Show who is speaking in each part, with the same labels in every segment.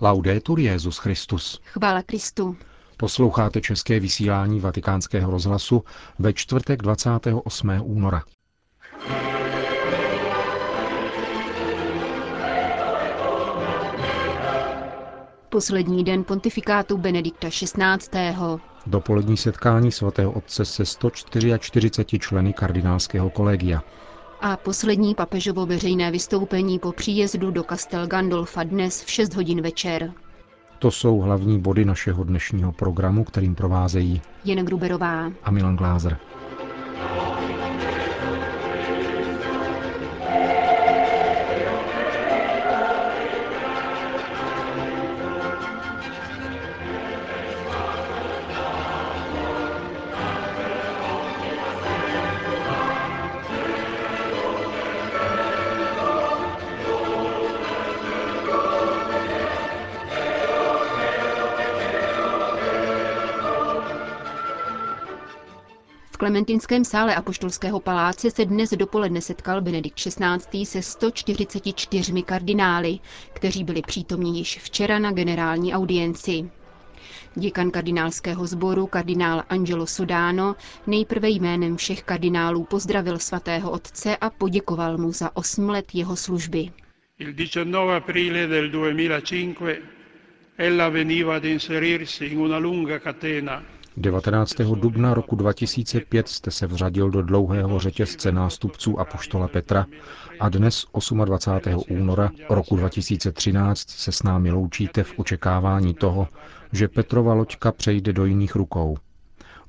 Speaker 1: Laudetur Jezus Christus.
Speaker 2: Chvála Kristu.
Speaker 1: Posloucháte české vysílání Vatikánského rozhlasu ve čtvrtek 28. února.
Speaker 2: Poslední den pontifikátu Benedikta XVI.
Speaker 1: Dopolední setkání svatého otce se 144 členy kardinálského kolegia.
Speaker 2: A poslední papežovo veřejné vystoupení po příjezdu do Castel Gandolfa dnes v 6 hodin večer.
Speaker 1: To jsou hlavní body našeho dnešního programu, kterým provázejí
Speaker 2: Jen Gruberová
Speaker 1: a Milan Glázer.
Speaker 2: Klementinském sále Apoštolského paláce se dnes dopoledne setkal Benedikt XVI. se 144 kardinály, kteří byli přítomní již včera na generální audienci. Děkan kardinálského sboru, kardinál Angelo Sodano, nejprve jménem všech kardinálů pozdravil svatého otce a poděkoval mu za osm let jeho služby.
Speaker 3: Il 19 aprile del 2005 ella veniva ad inserirsi in una lunga catena
Speaker 1: 19. dubna roku 2005 jste se vřadil do dlouhého řetězce nástupců Apoštola Petra a dnes 28. února roku 2013 se s námi loučíte v očekávání toho, že Petrova loďka přejde do jiných rukou.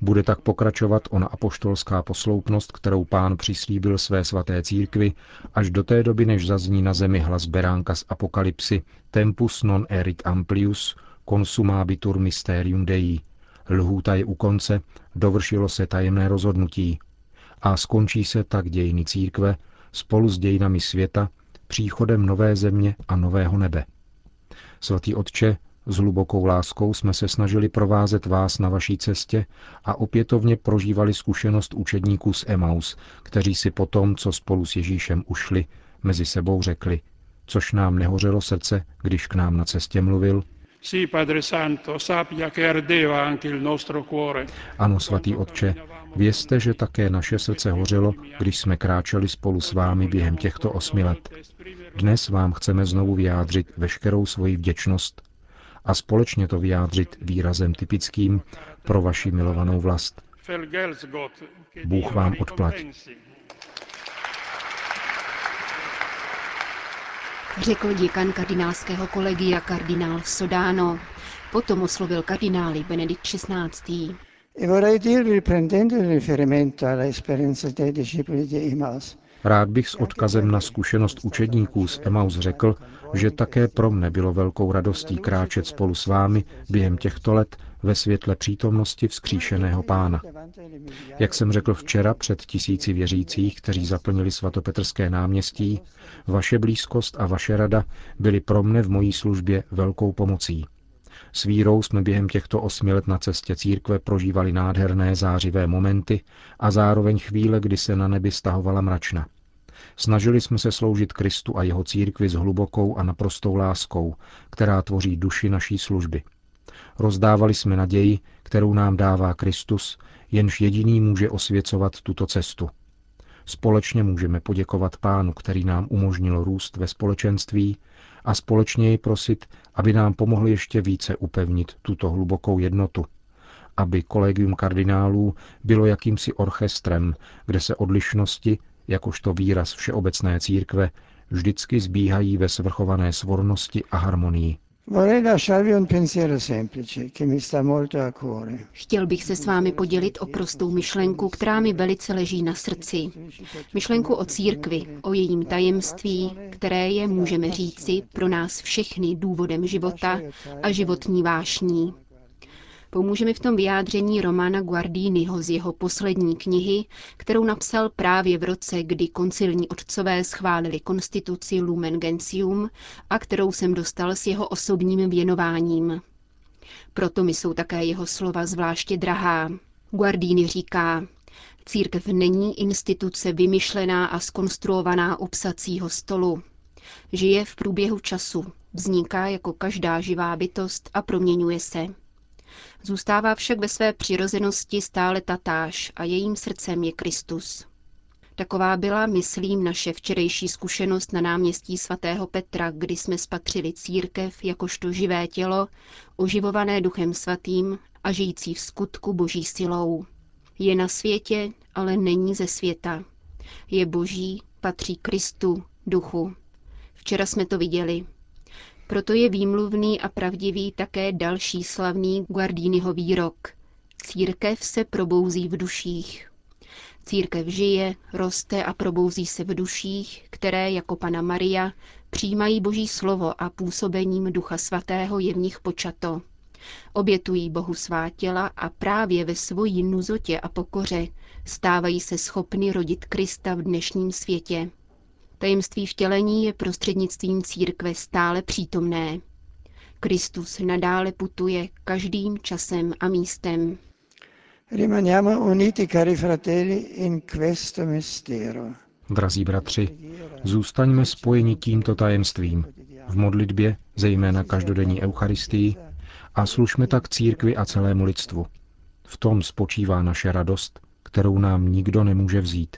Speaker 1: Bude tak pokračovat ona apoštolská posloupnost, kterou pán přislíbil své svaté církvi, až do té doby, než zazní na zemi hlas beránka z apokalypsy Tempus non erit amplius, consumabitur mysterium Dei, Lhůta je u konce, dovršilo se tajemné rozhodnutí a skončí se tak dějiny církve spolu s dějinami světa příchodem nové země a nového nebe. Svatý Otče, s hlubokou láskou jsme se snažili provázet vás na vaší cestě a opětovně prožívali zkušenost učedníků z Emaus, kteří si potom, co spolu s Ježíšem ušli, mezi sebou řekli, což nám nehořelo srdce, když k nám na cestě mluvil,
Speaker 3: Sì, Padre Santo, sappia che ardeva anche il nostro cuore.
Speaker 1: Ano, svatý Otče, vězte, že také naše srdce hořelo, když jsme kráčeli spolu s vámi během těchto osmi let. Dnes vám chceme znovu vyjádřit veškerou svoji vděčnost a společně to vyjádřit výrazem typickým pro vaši milovanou vlast. Bůh vám
Speaker 3: la
Speaker 1: odplať.
Speaker 2: Řekl děkan kardinálského kolegia kardinál Sodano. Potom oslovil kardinály Benedikt XVI.
Speaker 1: Rád bych s odkazem na zkušenost učedníků z Emaus řekl, že také pro mne bylo velkou radostí kráčet spolu s vámi během těchto let ve světle přítomnosti vzkříšeného pána. Jak jsem řekl včera před tisíci věřících, kteří zaplnili svatopetrské náměstí, vaše blízkost a vaše rada byly pro mne v mojí službě velkou pomocí. S vírou jsme během těchto osmi let na cestě církve prožívali nádherné zářivé momenty a zároveň chvíle, kdy se na nebi stahovala mračna. Snažili jsme se sloužit Kristu a jeho církvi s hlubokou a naprostou láskou, která tvoří duši naší služby. Rozdávali jsme naději, kterou nám dává Kristus, jenž jediný může osvěcovat tuto cestu. Společně můžeme poděkovat Pánu, který nám umožnil růst ve společenství a společně jej prosit, aby nám pomohl ještě více upevnit tuto hlubokou jednotu, aby kolegium kardinálů bylo jakýmsi orchestrem, kde se odlišnosti, jakožto výraz všeobecné církve, vždycky zbíhají ve svrchované svornosti a harmonii.
Speaker 4: Vorrei lasciarvi un pensiero semplice che mi sta molto a cuore.
Speaker 2: Chtěl bych se s vámi podělit o prostou myšlenku, která mi velice leží na srdci. Myšlenku o církvi, o jejím tajemství, které je, můžeme říci, pro nás všechny důvodem života a životní vášní. Pomůže mi v tom vyjádření Romana Guardiniho z jeho poslední knihy, kterou napsal právě v roce, kdy koncilní otcové schválili konstituci Lumen Gentium a kterou jsem dostal s jeho osobním věnováním. Proto mi jsou také jeho slova zvláště drahá. Guardini říká, církev není instituce vymyšlená a skonstruovaná u psacího stolu. Žije v průběhu času, Vzniká jako každá živá bytost a proměňuje se. Zůstává však ve své přirozenosti stále tatáž a jejím srdcem je Kristus. Taková byla, myslím, naše včerejší zkušenost na náměstí svatého Petra, kdy jsme spatřili církev jakožto živé tělo, oživované duchem svatým a žijící v skutku boží silou. Je na světě, ale není ze světa. Je boží, patří Kristu, duchu. Včera jsme to viděli. Proto je výmluvný a pravdivý také další slavný Guardínyho výrok. Církev se probouzí v duších. Církev žije, roste a probouzí se v duších, které jako Pana Maria přijímají Boží slovo a působením Ducha Svatého je v nich počato. Obětují Bohu svá těla a právě ve svojí nuzotě a pokoře stávají se schopny rodit Krista v dnešním světě. Tajemství vtělení je prostřednictvím církve stále přítomné. Kristus nadále putuje každým časem a místem.
Speaker 4: Rimaniamo uniti, cari fratelli, in questo mistero.
Speaker 1: Drazí bratři, zůstaňme spojeni tímto tajemstvím, v modlitbě, zejména každodenní Eucharistii, a služme tak církvi a celému lidstvu. V tom spočívá naše radost, kterou nám nikdo nemůže vzít.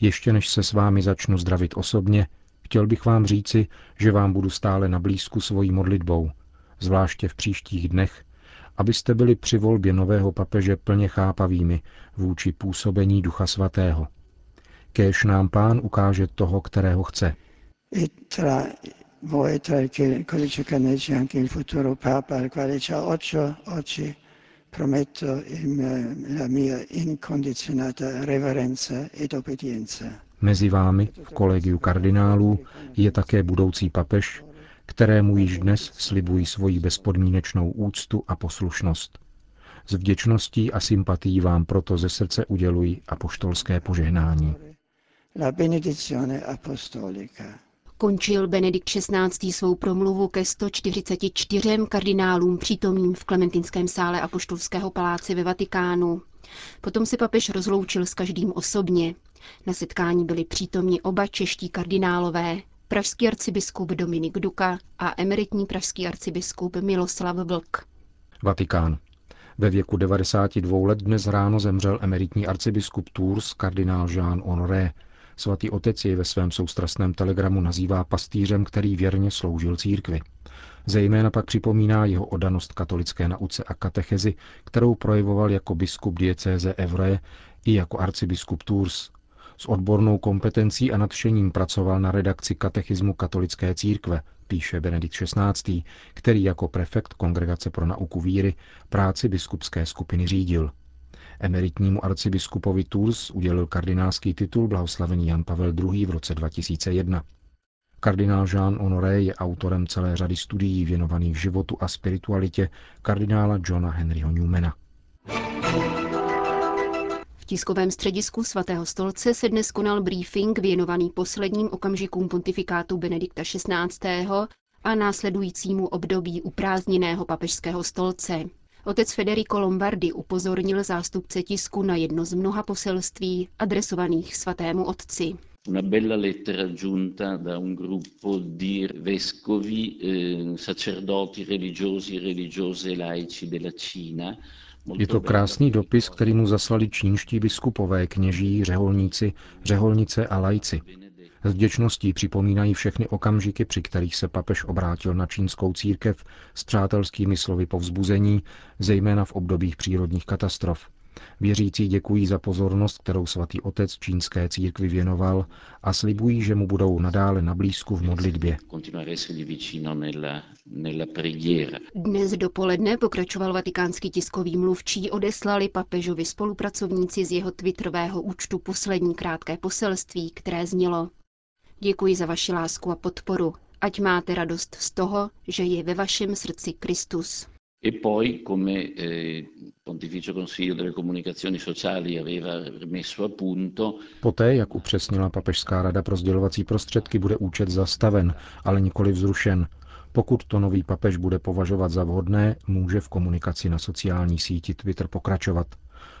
Speaker 1: Ještě než se s vámi začnu zdravit osobně, chtěl bych vám říci, že vám budu stále na blízku svojí modlitbou, zvláště v příštích dnech, abyste byli při volbě nového papeže plně chápavými vůči působení Ducha Svatého. Kéž nám pán ukáže toho, kterého chce.
Speaker 4: Voi, tra il codice canonici, anche il futuro Papa, al quale già oggi prometto la mia incondizionata reverenza ed obbedienza.
Speaker 1: Mezi vámi v kolegiu kardinálů je také budoucí papež, kterému již dnes slibují svoji bezpodmínečnou úctu a poslušnost. S vděčností a sympatí vám proto ze srdce uděluji apoštolské požehnání.
Speaker 4: La benedizione apostolica.
Speaker 2: Končil Benedikt XVI. svou promluvu ke 144 kardinálům přítomným v Klementinském sále Apoštolského paláce ve Vatikánu. Potom se papež rozloučil s každým osobně. Na setkání byli přítomni oba čeští kardinálové, pražský arcibiskup Dominik Duka a emeritní pražský arcibiskup Miloslav Vlk.
Speaker 1: Vatikán. Ve věku 92 let dnes ráno zemřel emeritní arcibiskup Tours kardinál Jean Honoré. Svatý otec jej ve svém soustrasném telegramu nazývá pastýřem, který věrně sloužil církvi. Zejména pak připomíná jeho odanost katolické nauce a katechezi, kterou projevoval jako biskup diecéze Evroje i jako arcibiskup Tours. S odbornou kompetencí a nadšením pracoval na redakci katechismu katolické církve, píše Benedikt XVI., který jako prefekt Kongregace pro nauku víry práci biskupské skupiny řídil. Emeritnímu arcibiskupovi Tours udělil kardinálský titul blahoslavený Jan Pavel II. v roce 2001. Kardinál Jean Honoré je autorem celé řady studií věnovaných životu a spiritualitě kardinála Johna Henryho Newmana.
Speaker 2: V tiskovém středisku svatého stolce se dnes konal briefing věnovaný posledním okamžikům pontifikátu Benedikta XVI. a následujícímu období uprázdněného papežského stolce. Otec Federico Lombardi upozornil zástupce tisku na jedno z mnoha poselství adresovaných svatému otci.
Speaker 5: Una bella lettera giunta da un gruppo di vescovi, eh, sacerdoti religiosi, religiose laici della Cina.
Speaker 1: Je to krásný dopis, který mu zaslali čínští biskupové, kněží, řeholníci, řeholnice a lajci. S vděčností připomínají všechny okamžiky, při kterých se papež obrátil na čínskou církev s přátelskými slovy povzbuzení, zejména v obdobích přírodních katastrof. Věřící děkují za pozornost, kterou svatý otec čínské církvi věnoval a slibují, že mu budou nadále na blízku v modlitbě.
Speaker 2: Dnes dopoledne pokračoval vatikánský tiskový mluvčí, odeslali papežovi spolupracovníci z jeho twitterového účtu poslední krátké poselství, které znělo Děkuji za vaši lásku a podporu. Ať máte radost z toho, že je ve vašem srdci Kristus.
Speaker 5: E poi, come eh, Pontificio Consiglio delle Comunicazioni Sociali aveva messo a punto,
Speaker 1: Poté, jak upřesnila Papežská rada pro sdělovací prostředky, bude účet zastaven, ale nikoli vzrušen. Pokud to nový papež bude považovat za vhodné, může v komunikaci na sociální síti Twitter pokračovat.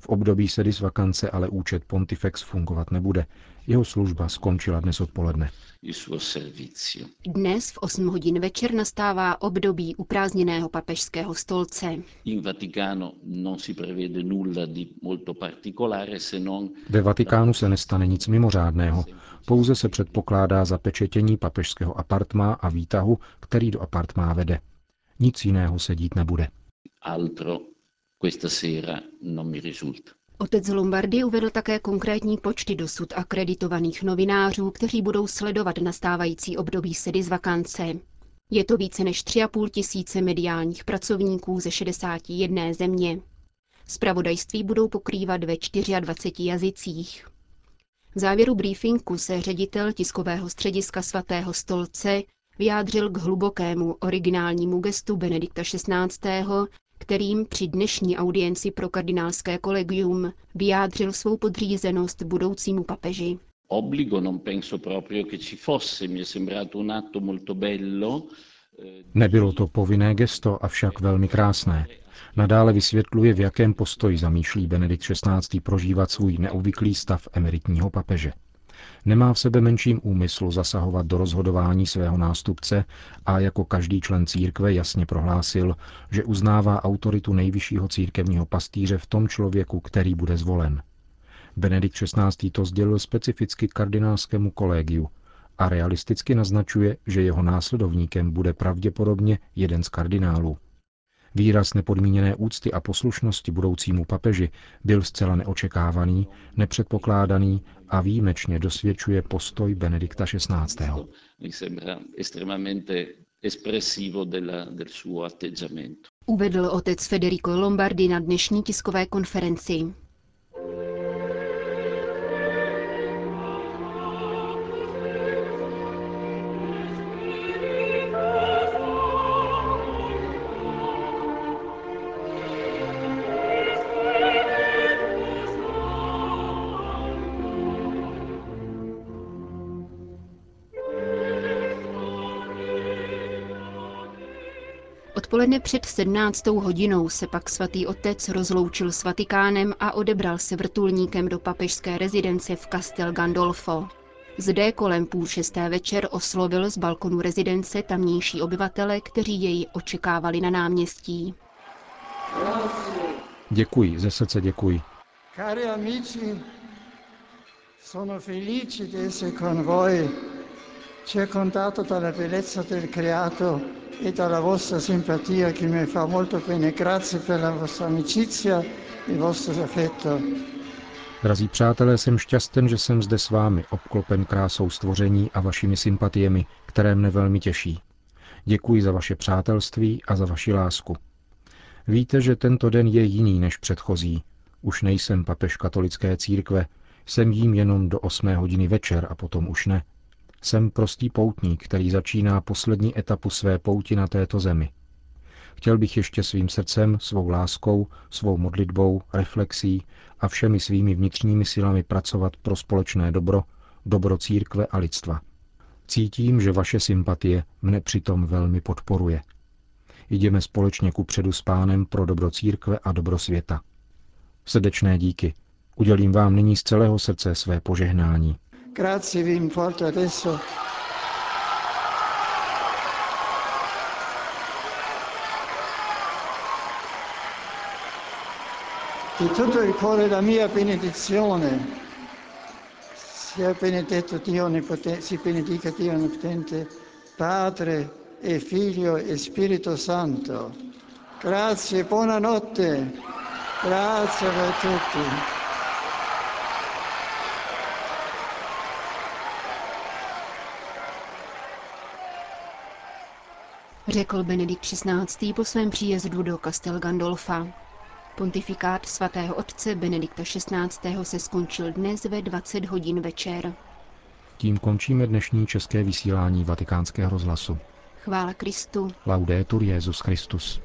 Speaker 1: V období sedisvakance ale účet Pontifex fungovat nebude. Jeho služba skončila dnes odpoledne.
Speaker 2: Dnes v 8 hodin večer nastává období uprázdněného papežského stolce.
Speaker 1: Ve Vatikánu se nestane nic mimořádného, pouze se předpokládá zapečetění papežského apartmá a výtahu, který do apartmá vede. Nic jiného se dít nebude. Altro questa sera
Speaker 2: non mi risulta. Otec Lombardy uvedl také konkrétní počty dosud akreditovaných novinářů, kteří budou sledovat nastávající období sedy z vakance. Je to více než 3,5 tisíce mediálních pracovníků ze 61 země. Spravodajství budou pokrývat ve 24 jazycích. V závěru briefingu se ředitel tiskového střediska svatého stolce vyjádřil k hlubokému originálnímu gestu Benedikta XVI kterým při dnešní audienci pro kardinálské kolegium vyjádřil svou podřízenost budoucímu papeži.
Speaker 1: Nebylo to povinné gesto, avšak velmi krásné. Nadále vysvětluje, v jakém postoji zamýšlí Benedikt XVI. prožívat svůj neobvyklý stav emeritního papeže nemá v sebe menším úmyslu zasahovat do rozhodování svého nástupce a jako každý člen církve jasně prohlásil, že uznává autoritu nejvyššího církevního pastýře v tom člověku, který bude zvolen. Benedikt XVI. to sdělil specificky kardinálskému kolegiu a realisticky naznačuje, že jeho následovníkem bude pravděpodobně jeden z kardinálů. Výraz nepodmíněné úcty a poslušnosti budoucímu papeži byl zcela neočekávaný, nepředpokládaný a výjimečně dosvědčuje postoj Benedikta XVI.
Speaker 2: Uvedl otec Federico Lombardi na dnešní tiskové konferenci. Odpoledne před 17. hodinou se pak svatý otec rozloučil s Vatikánem a odebral se vrtulníkem do papežské rezidence v Castel Gandolfo. Zde kolem půl šesté večer oslovil z balkonu rezidence tamnější obyvatele, kteří jej očekávali na náměstí.
Speaker 1: Děkuji, ze srdce děkuji.
Speaker 4: Cari amici, sono felice di essere con voi, circondato dalla bellezza del creato e dalla vostra simpatia che mi fa molto bene. Grazie per la vostra amicizia e il vostro affetto.
Speaker 1: Drazí přátelé, jsem šťasten, že jsem zde s vámi, obklopen krásou stvoření a vašimi sympatiemi, které mne velmi těší. Děkuji za vaše přátelství a za vaši lásku. Víte, že tento den je jiný než předchozí. Už nejsem papež katolické církve, jsem jím jenom do 8 hodiny večer a potom už ne. Jsem prostý poutník, který začíná poslední etapu své pouti na této zemi. Chtěl bych ještě svým srdcem, svou láskou, svou modlitbou, reflexí a všemi svými vnitřními silami pracovat pro společné dobro, dobro církve a lidstva. Cítím, že vaše sympatie mne přitom velmi podporuje. Jdeme společně ku předu s pánem pro dobro církve a dobro světa. Srdečné díky. Udělím vám nyní z celého srdce své požehnání.
Speaker 4: Grazie, vi importo adesso. Di tutto il cuore la mia benedizione. Sia benedetto Dio Onnipotente, si benedica Dio Onnipotente, Padre e Figlio e Spirito Santo. Grazie, buonanotte. Grazie a tutti.
Speaker 2: Řekl Benedikt XVI. po svém příjezdu do Castel Gandolfa. Pontifikát svatého otce Benedikta XVI. se skončil dnes ve 20 hodin večer.
Speaker 1: Tím končíme dnešní české vysílání vatikánského rozhlasu.
Speaker 2: Chvála Kristu.
Speaker 1: Laudetur Jezus Christus.